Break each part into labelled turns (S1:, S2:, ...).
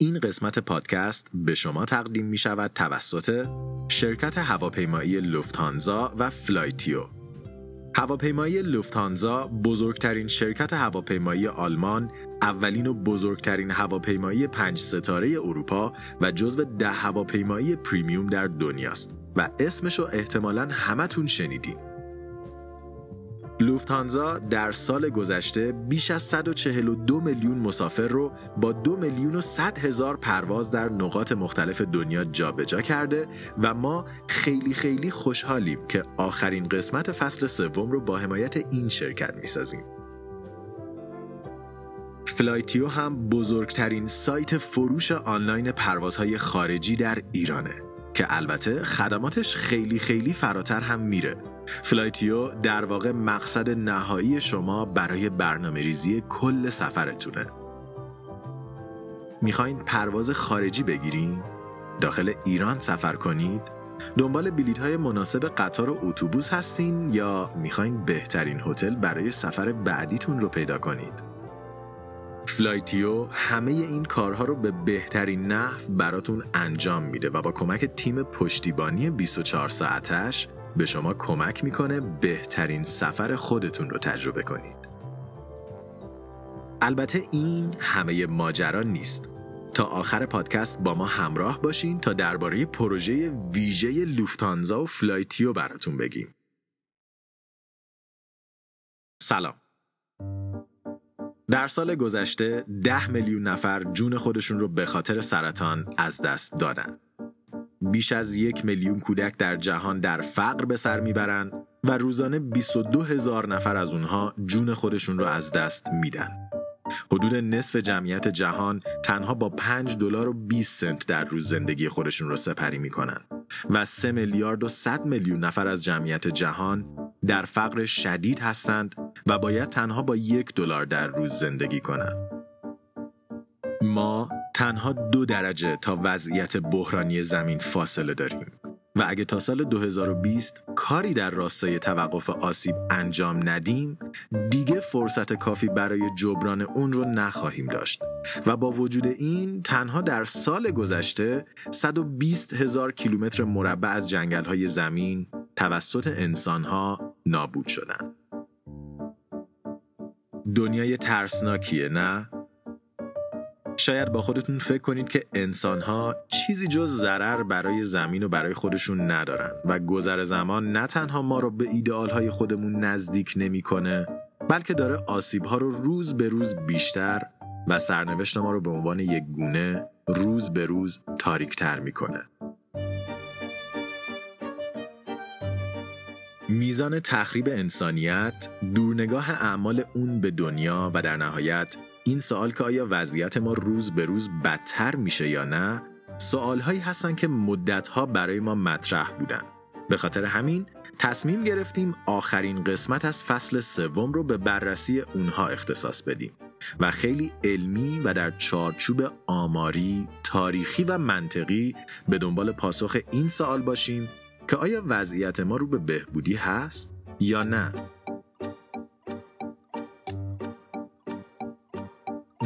S1: این قسمت پادکست به شما تقدیم می شود توسط شرکت هواپیمایی لوفتانزا و فلایتیو. هواپیمایی لوفتانزا بزرگترین شرکت هواپیمایی آلمان، اولین و بزرگترین هواپیمایی پنج ستاره اروپا و جزو ده هواپیمایی premium در دنیاست و اسمشو احتمالاً همتون شنیدین. لوفتانزا در سال گذشته بیش از 142 میلیون مسافر رو با 2 میلیون و 100 هزار پرواز در نقاط مختلف دنیا جابجا کرده و ما خیلی خیلی خوشحالیم که آخرین قسمت فصل سوم رو با حمایت این شرکت می‌سازیم. فلایتیو هم بزرگترین سایت فروش آنلاین پروازهای خارجی در ایرانه که البته خدماتش خیلی خیلی فراتر هم میره فلایتیو در واقع مقصد نهایی شما برای برنامه ریزی کل سفرتونه می‌خواین پرواز خارجی بگیرین؟ داخل ایران سفر کنید؟ دنبال بلیت های مناسب قطار و اتوبوس هستین یا می‌خواین بهترین هتل برای سفر بعدیتون رو پیدا کنید؟ فلایتیو همه این کارها رو به بهترین نحو براتون انجام میده و با کمک تیم پشتیبانی 24 ساعتش به شما کمک می‌کنه بهترین سفر خودتون رو تجربه کنید. البته این همه ماجرا نیست. تا آخر پادکست با ما همراه باشین تا درباره پروژه ویژه لوفتانزا و فلایتیو براتون بگیم. سلام. در سال گذشته ده میلیون نفر جون خودشون رو به خاطر سرطان از دست دادن. بیش از یک میلیون کودک در جهان در فقر به سر می‌برند و روزانه 22 هزار نفر از اونها جون خودشون رو از دست میدن. حدود نصف جمعیت جهان تنها با 5 دلار و 20 سنت در روز زندگی خودشون رو سپری می‌کنن و 3 میلیارد و 100 میلیون نفر از جمعیت جهان در فقر شدید هستند و باید تنها با یک دلار در روز زندگی کنند. ما تنها دو درجه تا وضعیت بحرانی زمین فاصله داریم. و اگه تا سال 2020 کاری در راستای توقف آسیب انجام ندیم دیگه فرصت کافی برای جبران اون رو نخواهیم داشت. و با وجود این تنها در سال گذشته 120 هزار کیلومتر مربع از جنگل های زمین توسط انسان ها نابود شدن. دنیای ترسناکیه نه؟ شاید با خودتون فکر کنید که انسانها چیزی جز ضرر برای زمین و برای خودشون ندارن و گذر زمان نه تنها ما رو به ایدئال خودمون نزدیک نمی‌کنه بلکه داره آسیب ها رو روز به روز بیشتر و سرنوشت ما رو به عنوان یک گونه روز به روز تاریکتر می‌کنه. میزان تخریب انسانیت، دورنگاه اعمال اون به دنیا و در نهایت این سوال که آیا وضعیت ما روز به روز بدتر میشه یا نه سوال هایی هستن که مدت برای ما مطرح بودن به خاطر همین تصمیم گرفتیم آخرین قسمت از فصل سوم رو به بررسی اونها اختصاص بدیم و خیلی علمی و در چارچوب آماری، تاریخی و منطقی به دنبال پاسخ این سوال باشیم که آیا وضعیت ما رو به بهبودی هست یا نه؟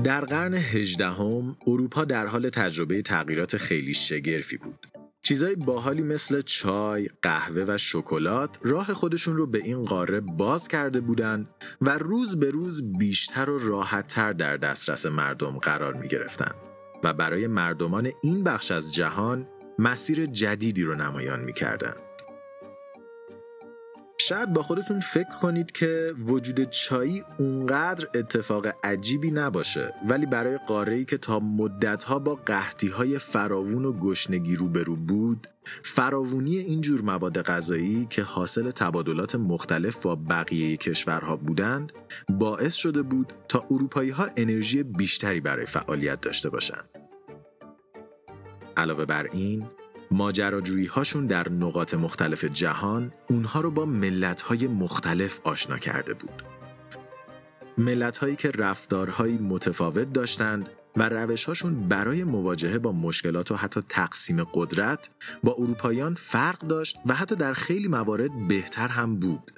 S1: در قرن هجدهم اروپا در حال تجربه تغییرات خیلی شگرفی بود. چیزای باحالی مثل چای، قهوه و شکلات راه خودشون رو به این قاره باز کرده بودند و روز به روز بیشتر و راحتتر در دسترس مردم قرار می گرفتن و برای مردمان این بخش از جهان مسیر جدیدی رو نمایان می کردن. شاید با خودتون فکر کنید که وجود چایی اونقدر اتفاق عجیبی نباشه ولی برای قاره که تا مدتها با قحطی های فراوون و گشنگی روبرو بود فراوونی اینجور مواد غذایی که حاصل تبادلات مختلف با بقیه کشورها بودند باعث شده بود تا اروپایی ها انرژی بیشتری برای فعالیت داشته باشند. علاوه بر این ماجراجویی هاشون در نقاط مختلف جهان اونها رو با ملت های مختلف آشنا کرده بود. ملت هایی که رفتارهایی متفاوت داشتند و روشهاشون برای مواجهه با مشکلات و حتی تقسیم قدرت با اروپاییان فرق داشت و حتی در خیلی موارد بهتر هم بود.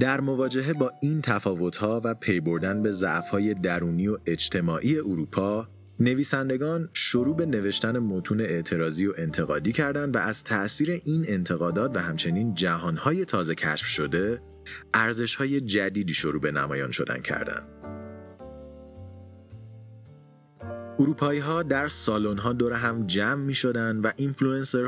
S1: در مواجهه با این تفاوت‌ها و پی بردن به ضعف‌های درونی و اجتماعی اروپا نویسندگان شروع به نوشتن متون اعتراضی و انتقادی کردند و از تأثیر این انتقادات و همچنین جهانهای تازه کشف شده ارزشهای جدیدی شروع به نمایان شدن کردند. اروپایی ها در سالن ها دور هم جمع می شدن و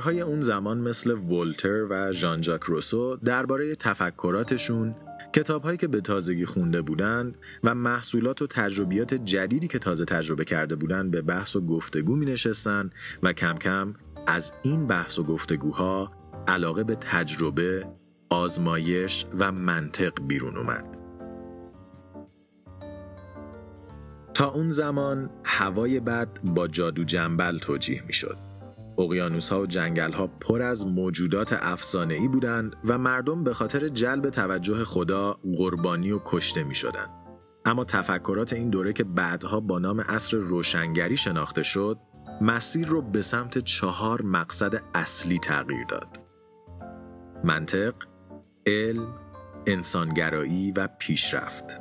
S1: های اون زمان مثل ولتر و ژان ژاک روسو درباره تفکراتشون کتابهایی که به تازگی خونده بودند و محصولات و تجربیات جدیدی که تازه تجربه کرده بودند به بحث و گفتگو می نشستن و کم کم از این بحث و گفتگوها علاقه به تجربه، آزمایش و منطق بیرون اومد. تا اون زمان هوای بد با جادو جنبل توجیه می شد. اقیانوس ها و جنگل ها پر از موجودات افسانه ای بودند و مردم به خاطر جلب توجه خدا قربانی و کشته می شدند. اما تفکرات این دوره که بعدها با نام عصر روشنگری شناخته شد مسیر رو به سمت چهار مقصد اصلی تغییر داد. منطق، علم، انسانگرایی و پیشرفت.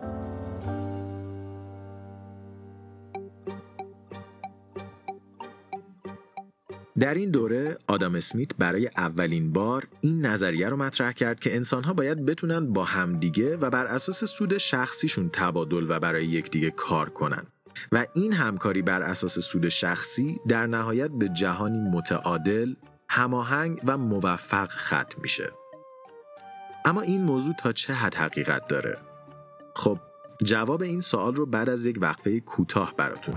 S1: در این دوره آدم اسمیت برای اولین بار این نظریه رو مطرح کرد که انسانها باید بتونن با همدیگه و بر اساس سود شخصیشون تبادل و برای یکدیگه کار کنن و این همکاری بر اساس سود شخصی در نهایت به جهانی متعادل، هماهنگ و موفق ختم میشه. اما این موضوع تا چه حد حقیقت داره؟ خب جواب این سوال رو بعد از یک وقفه کوتاه براتون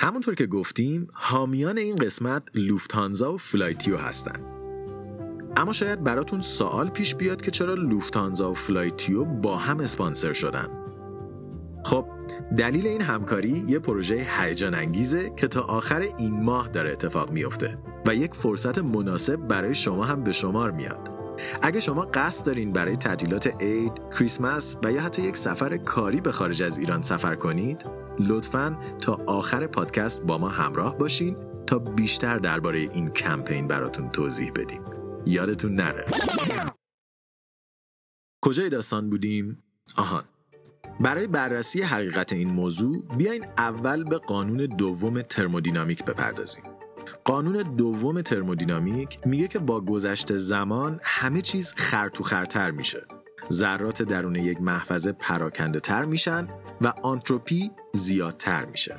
S1: همونطور که گفتیم حامیان این قسمت لوفتانزا و فلایتیو هستن. اما شاید براتون سوال پیش بیاد که چرا لوفتانزا و فلایتیو با هم اسپانسر شدن. خب دلیل این همکاری یه پروژه هیجان انگیزه که تا آخر این ماه داره اتفاق میافته و یک فرصت مناسب برای شما هم به شمار میاد. اگه شما قصد دارین برای تعطیلات عید، کریسمس و یا حتی یک سفر کاری به خارج از ایران سفر کنید، لطفا تا آخر پادکست با ما همراه باشین تا بیشتر درباره این کمپین براتون توضیح بدیم. یادتون نره. کجای داستان بودیم؟ آهان. برای بررسی حقیقت این موضوع بیاین اول به قانون دوم ترمودینامیک بپردازیم. قانون دوم ترمودینامیک میگه که با گذشت زمان همه چیز خرتر میشه. ذرات درون یک محفظه پراکنده تر میشن و آنتروپی زیادتر میشه.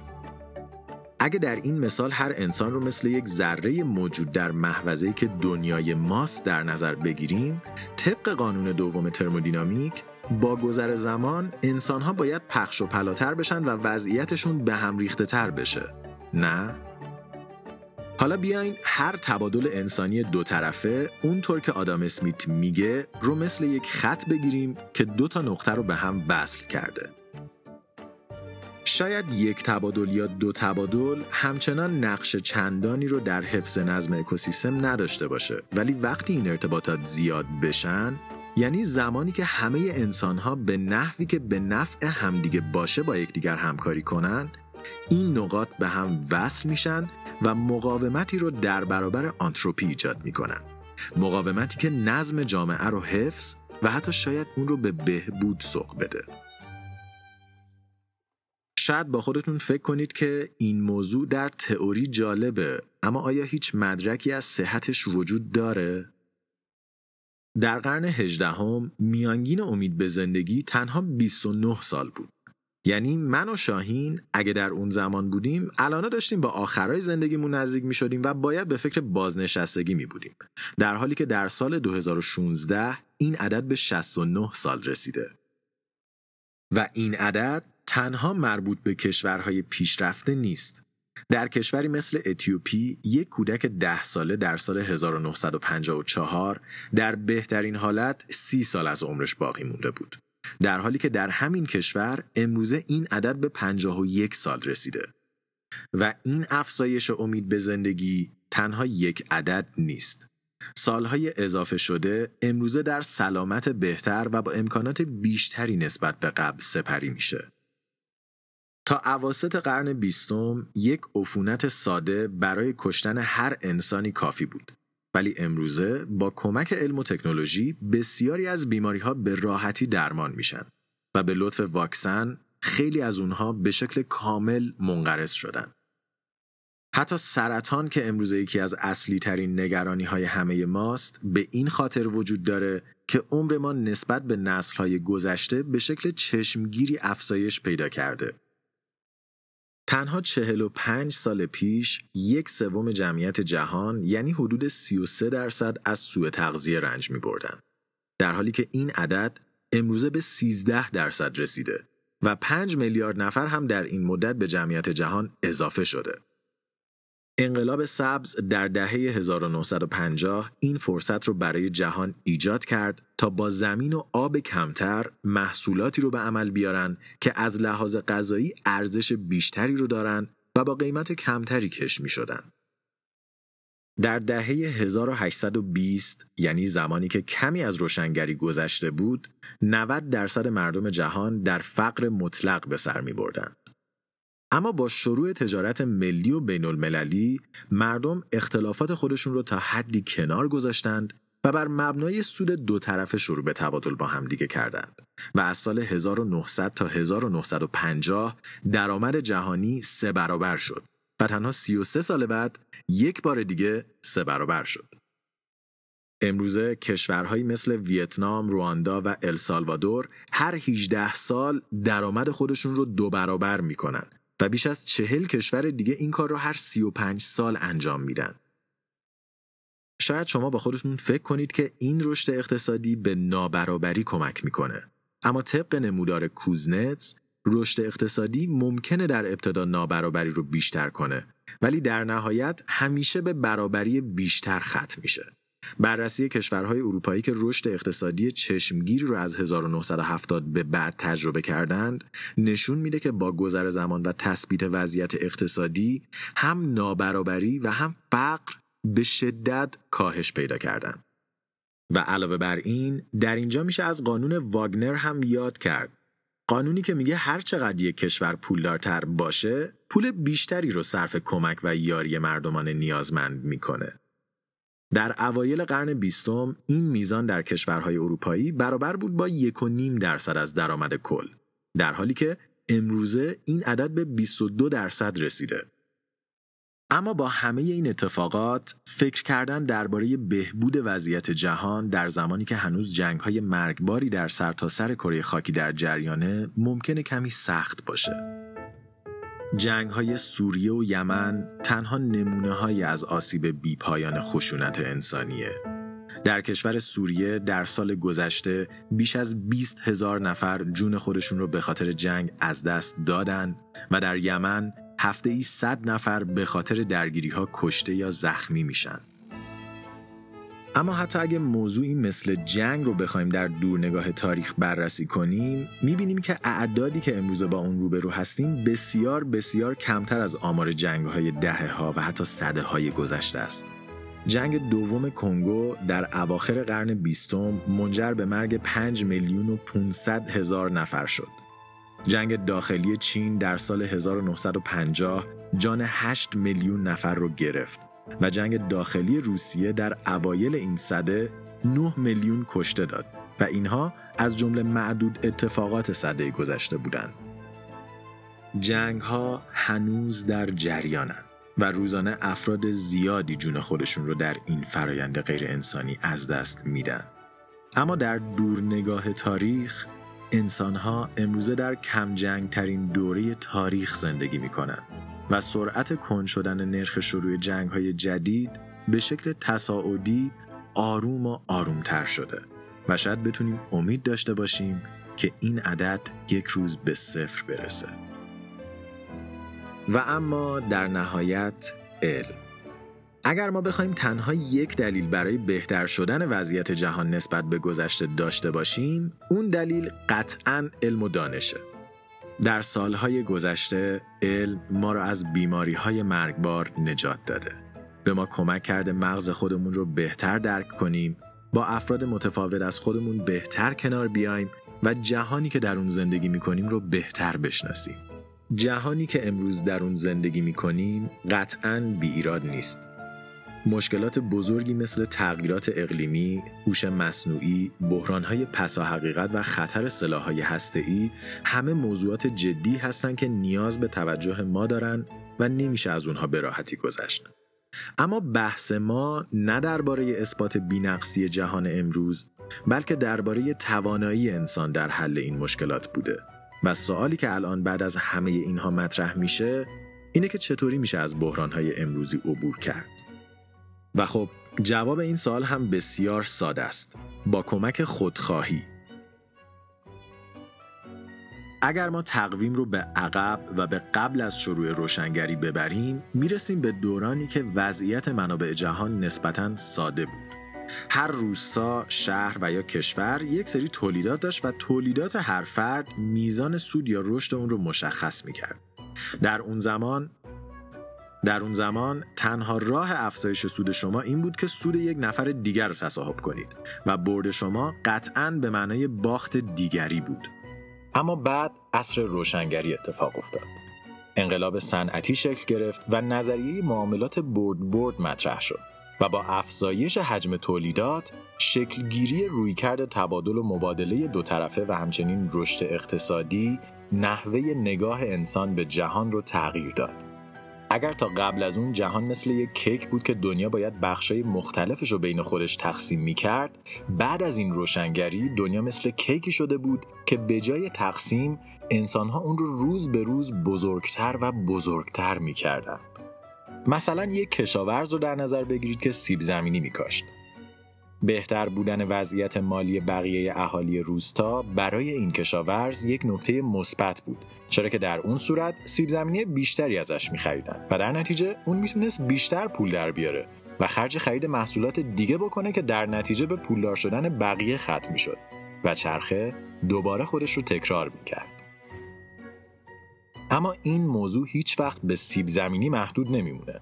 S1: اگه در این مثال هر انسان رو مثل یک ذره موجود در محفظه‌ای که دنیای ماست در نظر بگیریم، طبق قانون دوم ترمودینامیک با گذر زمان انسانها باید پخش و پلاتر بشن و وضعیتشون به هم ریخته تر بشه. نه حالا بیاین هر تبادل انسانی دو طرفه اونطور که آدم اسمیت میگه رو مثل یک خط بگیریم که دو تا نقطه رو به هم وصل کرده. شاید یک تبادل یا دو تبادل همچنان نقش چندانی رو در حفظ نظم اکوسیستم نداشته باشه ولی وقتی این ارتباطات زیاد بشن یعنی زمانی که همه انسان ها به نحوی که به نفع همدیگه باشه با یکدیگر همکاری کنن این نقاط به هم وصل میشن و مقاومتی رو در برابر آنتروپی ایجاد می‌کنن. مقاومتی که نظم جامعه رو حفظ و حتی شاید اون رو به بهبود سوق بده. شاید با خودتون فکر کنید که این موضوع در تئوری جالبه اما آیا هیچ مدرکی از صحتش وجود داره؟ در قرن هجدهم میانگین امید به زندگی تنها 29 سال بود. یعنی من و شاهین اگه در اون زمان بودیم الان داشتیم با آخرای زندگیمون نزدیک می شدیم و باید به فکر بازنشستگی می بودیم در حالی که در سال 2016 این عدد به 69 سال رسیده. و این عدد تنها مربوط به کشورهای پیشرفته نیست. در کشوری مثل اتیوپی یک کودک ده ساله در سال 1954 در بهترین حالت سی سال از عمرش باقی مونده بود. در حالی که در همین کشور امروزه این عدد به 51 سال رسیده و این افزایش امید به زندگی تنها یک عدد نیست. سالهای اضافه شده امروزه در سلامت بهتر و با امکانات بیشتری نسبت به قبل سپری میشه. تا عواست قرن بیستم یک عفونت ساده برای کشتن هر انسانی کافی بود. ولی امروزه با کمک علم و تکنولوژی بسیاری از بیماری ها به راحتی درمان میشن و به لطف واکسن خیلی از اونها به شکل کامل منقرض شدن. حتی سرطان که امروزه یکی از اصلی ترین نگرانی های همه ماست به این خاطر وجود داره که عمر ما نسبت به نسل های گذشته به شکل چشمگیری افزایش پیدا کرده. تنها 45 سال پیش یک سوم جمعیت جهان یعنی حدود 33 درصد از سوء تغذیه رنج می بردن. در حالی که این عدد امروزه به 13 درصد رسیده و 5 میلیارد نفر هم در این مدت به جمعیت جهان اضافه شده. انقلاب سبز در دهه 1950 این فرصت رو برای جهان ایجاد کرد تا با زمین و آب کمتر محصولاتی رو به عمل بیارن که از لحاظ غذایی ارزش بیشتری رو دارن و با قیمت کمتری کش می شدن. در دهه 1820 یعنی زمانی که کمی از روشنگری گذشته بود 90 درصد مردم جهان در فقر مطلق به سر می بردن. اما با شروع تجارت ملی و بین المللی مردم اختلافات خودشون رو تا حدی کنار گذاشتند و بر مبنای سود دو طرفه شروع به تبادل با هم دیگه کردند و از سال 1900 تا 1950 درآمد جهانی سه برابر شد و تنها 33 سال بعد یک بار دیگه سه برابر شد. امروزه کشورهایی مثل ویتنام، رواندا و السالوادور هر 18 سال درآمد خودشون رو دو برابر می‌کنن و بیش از چهل کشور دیگه این کار رو هر 35 سال انجام میدن. شاید شما با خودتون فکر کنید که این رشد اقتصادی به نابرابری کمک می‌کنه. اما طبق نمودار کوزنتس رشد اقتصادی ممکنه در ابتدا نابرابری رو بیشتر کنه ولی در نهایت همیشه به برابری بیشتر ختم میشه. بررسی کشورهای اروپایی که رشد اقتصادی چشمگیری رو از 1970 به بعد تجربه کردند نشون میده که با گذر زمان و تثبیت وضعیت اقتصادی هم نابرابری و هم فقر به شدت کاهش پیدا کردند. و علاوه بر این در اینجا میشه از قانون واگنر هم یاد کرد قانونی که میگه هر چقدر یک کشور پولدارتر باشه پول بیشتری رو صرف کمک و یاری مردمان نیازمند می‌کنه در اوایل قرن بیستم این میزان در کشورهای اروپایی برابر بود با یک و نیم درصد از درآمد کل در حالی که امروزه این عدد به 22 درصد رسیده. اما با همه این اتفاقات فکر کردن درباره بهبود وضعیت جهان در زمانی که هنوز جنگهای مرگباری در سرتاسر سر کره خاکی در جریانه ممکنه کمی سخت باشه. جنگ های سوریه و یمن تنها نمونه های از آسیب بیپایان خشونت انسانیه. در کشور سوریه در سال گذشته بیش از 20 هزار نفر جون خودشون رو به خاطر جنگ از دست دادن و در یمن هفته ای 100 نفر به خاطر درگیری ها کشته یا زخمی میشن. اما حتی اگه موضوعی مثل جنگ رو بخوایم در دورنگاه تاریخ بررسی کنیم می‌بینیم که اعدادی که امروزه با اون روبرو هستیم بسیار بسیار کمتر از آمار جنگ های دهه ها و حتی صده های گذشته است. جنگ دوم کنگو در اواخر قرن بیستم منجر به مرگ 5 میلیون و 500 هزار نفر شد. جنگ داخلی چین در سال 1950 جان 8 میلیون نفر رو گرفت. و جنگ داخلی روسیه در اوایل این صده 9 میلیون کشته داد و اینها از جمله معدود اتفاقات صده گذشته بودند. جنگ ها هنوز در جریانند و روزانه افراد زیادی جون خودشون رو در این فرایند غیر انسانی از دست میدن. اما در دورنگاه تاریخ انسانها امروزه در کم جنگ ترین دوره تاریخ زندگی می‌کنند و سرعت کن شدن نرخ شروع جنگ های جدید به شکل تصاعدی آروم و آرومتر شده و شاید بتونیم امید داشته باشیم که این عدد یک روز به صفر برسه. و اما در نهایت علم. اگر ما بخوایم تنها یک دلیل برای بهتر شدن وضعیت جهان نسبت به گذشته داشته باشیم اون دلیل قطعا علم و دانشه. در سالهای گذشته علم ما را از بیماری های مرگبار نجات داده. به ما کمک کرده مغز خودمون رو بهتر درک کنیم، با افراد متفاوت از خودمون بهتر کنار بیایم و جهانی که در اون زندگی می‌کنیم رو بهتر بشناسیم. جهانی که امروز در اون زندگی می‌کنیم قطعا بی ایراد نیست. مشکلات بزرگی مثل تغییرات اقلیمی، هوش مصنوعی، بحرانهای پسا حقیقت و خطر سلاحهای هسته‌ای همه موضوعات جدی هستند که نیاز به توجه ما دارند و نمیشه از اونها به راحتی گذشت. اما بحث ما نه درباره اثبات بینقصی جهان امروز بلکه درباره توانایی انسان در حل این مشکلات بوده و سوالی که الان بعد از همه اینها مطرح میشه اینه که چطوری میشه از بحرانهای امروزی عبور کرد و خب جواب این سوال هم بسیار ساده است. با کمک خودخواهی. اگر ما تقویم رو به عقب و به قبل از شروع روشنگری ببریم می‌رسیم به دورانی که وضعیت منابع جهان نسبتا ساده بود. هر روستا، شهر و یا کشور یک سری تولیدات داشت و تولیدات هر فرد میزان سود یا رشد اون رو مشخص می‌کرد. در اون زمان در اون زمان تنها راه افزایش سود شما این بود که سود یک نفر دیگر رو تصاحب کنید و برد شما قطعا به معنای باخت دیگری بود. اما بعد عصر روشنگری اتفاق افتاد. انقلاب صنعتی شکل گرفت و نظریه معاملات برد برد مطرح شد. و با افزایش حجم تولیدات شکلگیری رویکرد تبادل و مبادله دو طرفه و همچنین رشد اقتصادی نحوه نگاه انسان به جهان رو تغییر داد. اگر تا قبل از اون جهان مثل یک کیک بود که دنیا باید بخشای مختلفش رو بین خودش تقسیم می کرد بعد از این روشنگری دنیا مثل کیکی شده بود که به جای تقسیم انسانها اون رو روز به روز بزرگتر و بزرگتر می کردن. مثلا یک کشاورز رو در نظر بگیرید که سیب زمینی میکاشت. بهتر بودن وضعیت مالی بقیه اهالی روستا برای این کشاورز یک نکته مثبت بود چرا که در اون صورت سیب زمینی بیشتری ازش میخریدن و در نتیجه اون می‌تونست بیشتر پول در بیاره و خرج خرید محصولات دیگه بکنه که در نتیجه به پولدار شدن بقیه ختم می‌شد و چرخه دوباره خودش رو تکرار می‌کرد اما این موضوع هیچ وقت به سیب زمینی محدود نمیمونه.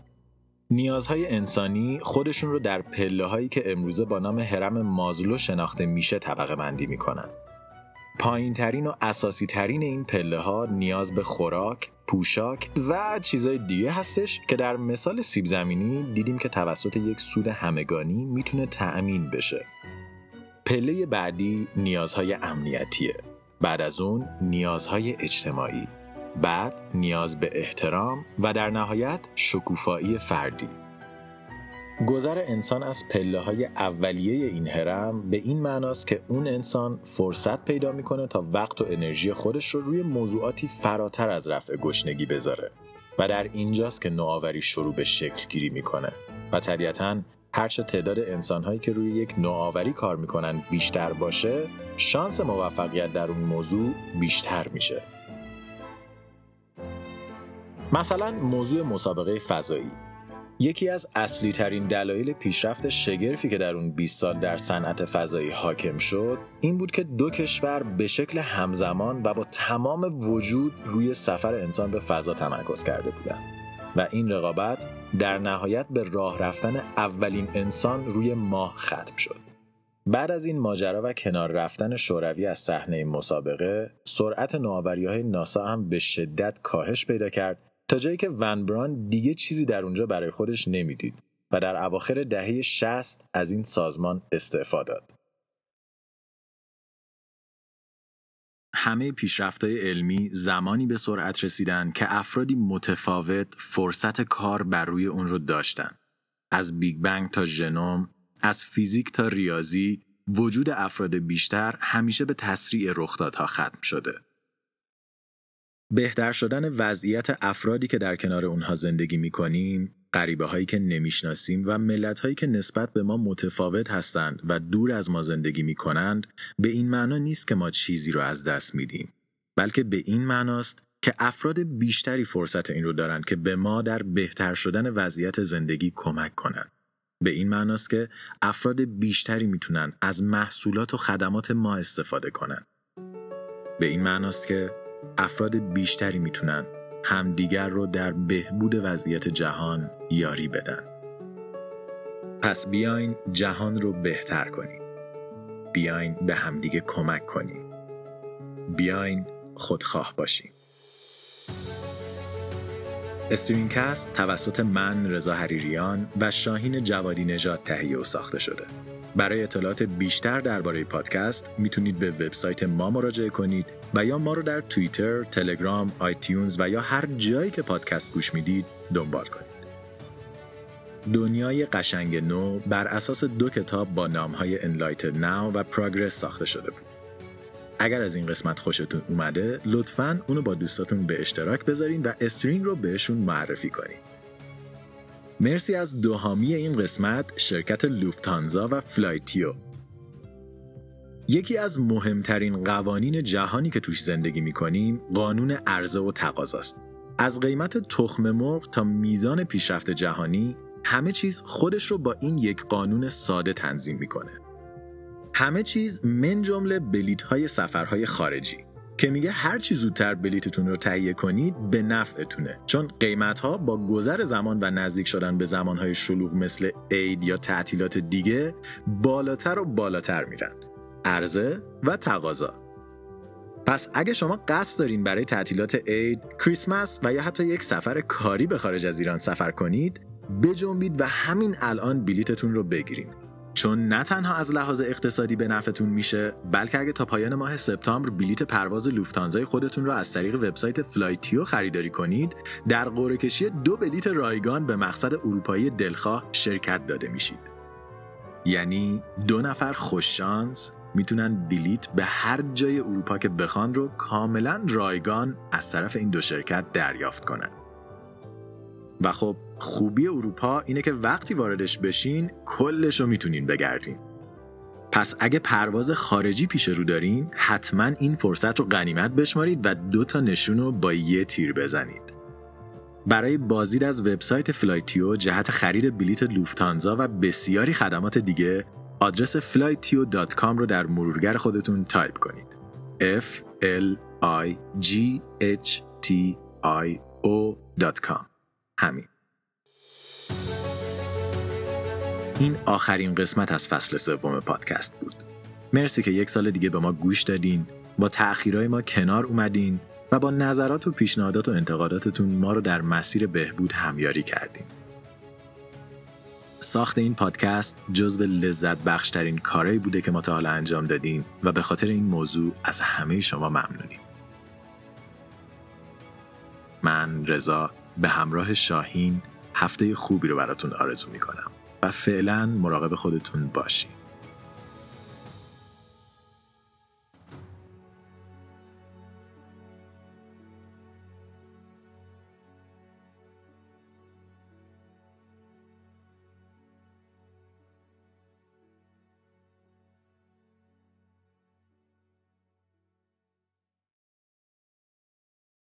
S1: نیازهای انسانی خودشون رو در پله هایی که امروزه با نام هرم مازلو شناخته میشه طبقه بندی می‌کنن. پایین ترین و اساسی ترین این پله ها نیاز به خوراک، پوشاک و چیزای دیگه هستش که در مثال سیب زمینی دیدیم که توسط یک سود همگانی می‌تونه تأمین بشه. پله بعدی نیازهای امنیتیه. بعد از اون نیازهای اجتماعی بعد نیاز به احترام و در نهایت شکوفایی فردی. گذر انسان از پله های اولیه این هرم به این معناست که اون انسان فرصت پیدا می‌کنه تا وقت و انرژی خودش رو روی موضوعاتی فراتر از رفع گشنگی بذاره و در اینجاست که نوآوری شروع به شکل گیری می‌کنه و طبیعتا هرچه تعداد انسانهایی که روی یک نوآوری کار می‌کنن بیشتر باشه شانس موفقیت در اون موضوع بیشتر میشه. مثلا موضوع مسابقه فضایی. یکی از اصلی ترین دلایل پیشرفت شگرفی که در اون 20 سال در صنعت فضایی حاکم شد این بود که دو کشور به شکل همزمان و با تمام وجود روی سفر انسان به فضا تمرکز کرده بودند. و این رقابت در نهایت به راه رفتن اولین انسان روی ماه ختم شد. بعد از این ماجرا و کنار رفتن شوروی از صحنه مسابقه سرعت نوآوری های ناسا هم به شدت کاهش پیدا کرد تا جایی که ون بران دیگه چیزی در اونجا برای خودش نمی‌دید و در اواخر دهه 60 از این سازمان استعفا داد. همه پیشرفت‌های علمی زمانی به سرعت رسیدن که افرادی متفاوت فرصت کار بر روی اون رو داشتن. از بیگ بنگ تا ژنوم، از فیزیک تا ریاضی، وجود افراد بیشتر همیشه به تسریع رخدادها ختم شده. بهتر شدن وضعیت افرادی که در کنار اونها زندگی می کنیم، غریبه هایی که نمی‌شناسیم و ملت هایی که نسبت به ما متفاوت هستند و دور از ما زندگی می کنند به این معنا نیست که ما چیزی رو از دست میدیم. بلکه به این معناست که افراد بیشتری فرصت این رو دارند که به ما در بهتر شدن وضعیت زندگی کمک کنند به این معناست که افراد بیشتری می‌تونن از محصولات و خدمات ما استفاده کنند به این معناست که افراد بیشتری می‌تونن همدیگر رو در بهبود وضعیت جهان یاری بدن. پس بیاین جهان رو بهتر کنیم. بیاین به همدیگه کمک کنیم. بیاین خودخواه باشیم. استرینگ‌کست توسط من رضا حریریان و شاهین جوادی نژاد تهیه و ساخته شده. برای اطلاعات بیشتر درباره پادکست می‌تونید به وبسایت ما مراجعه کنید و یا ما رو در توییتر، تلگرام، آیتیونز و یا هر جایی که پادکست گوش می‌دید دنبال کنید. دنیای قشنگ نو بر اساس دو کتاب با نامهای Enlightenment Now و Progress ساخته شده بود. اگر از این قسمت خوشتون اومده لطفاً اونو با دوستاتون به اشتراک بذارین و استرینگ رو بهشون معرفی کنین. مرسی از دو حامی این قسمت شرکت لوفتانزا و فلایتیو. یکی از مهمترین قوانین جهانی که توش زندگی می‌کنیم قانون عرضه و تقاضاست. از قیمت تخم مرغ تا میزان پیشرفت جهانی همه چیز خودش رو با این یک قانون ساده تنظیم می‌کنه. همه چیز من جمله بلیت های سفرهای خارجی که میگه هر چی زودتر بلیتتون رو تهیه کنید به نفعتونه چون قیمت ها با گذر زمان و نزدیک شدن به زمانهای شلوغ مثل عید یا تعطیلات دیگه بالاتر و بالاتر میرن عرضه و تقاضا. پس اگه شما قصد دارین برای تعطیلات عید، کریسمس و یا حتی یک سفر کاری به خارج از ایران سفر کنید بجنبید و همین الان بلیتتون رو بگیرین. چون نه تنها از لحاظ اقتصادی به نفعتون میشه بلکه اگه تا پایان ماه سپتامبر بلیت پرواز لوفتانزای خودتون رو از طریق وبسایت فلایتیو خریداری کنید در قرعه کشی دو بلیت رایگان به مقصد اروپایی دلخواه شرکت داده میشید. یعنی دو نفر خوش‌شانس می‌تونن بلیت به هر جای اروپا که بخوان رو کاملا رایگان از طرف این دو شرکت دریافت کنن. و خب خوبی اروپا اینه که وقتی واردش بشین کلش رو می‌تونین بگردین. پس اگه پرواز خارجی پیش رو دارین حتما این فرصت رو غنیمت بشمارید و دو تا نشون رو با یه تیر بزنید. برای بازدید از وبسایت فلایتیو جهت خرید بلیت لوفتانزا و بسیاری خدمات دیگه آدرس flytio.com رو در مرورگر خودتون تایپ کنید. F l i g h t i o.com همین. این آخرین قسمت از فصل سوم پادکست بود. مرسی که یک سال دیگه به ما گوش دادین با تأخیرهای ما کنار اومدین و با نظرات و پیشنهادات و انتقاداتتون ما رو در مسیر بهبود همیاری کردین. ساخت این پادکست جزو لذت بخشترین کارهایی بوده که ما تا حالا انجام دادیم و به خاطر این موضوع از همه شما ممنونیم. من رضا به همراه شاهین هفته خوبی رو براتون آرزو می‌کنم و فعلا مراقب خودتون باشین.